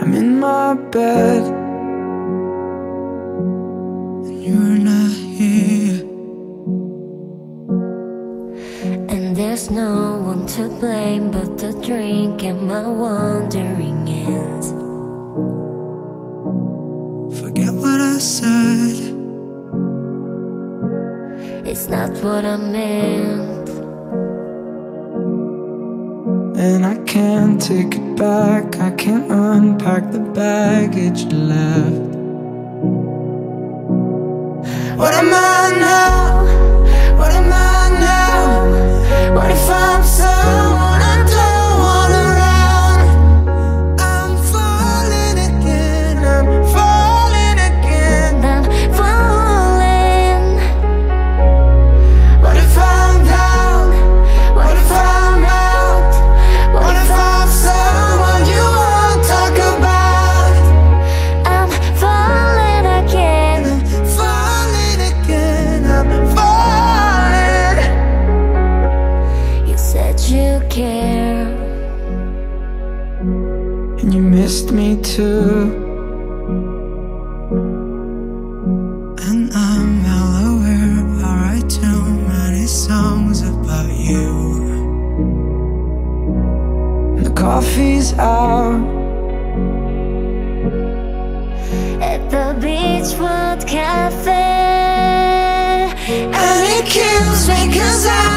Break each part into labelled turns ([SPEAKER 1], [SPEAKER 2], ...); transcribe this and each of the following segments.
[SPEAKER 1] I'm in my bed. And you're not here.
[SPEAKER 2] And there's no one to blame but the drink and my wandering
[SPEAKER 1] hands
[SPEAKER 2] It's not what I meant.
[SPEAKER 1] And I can't take it back. I can't unpack the baggage left. What am I missed me too. And I'm well aware I write too many songs about you. The coffee's out.
[SPEAKER 2] At the Beachwood Cafe.
[SPEAKER 1] And it kills me cause I know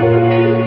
[SPEAKER 1] Música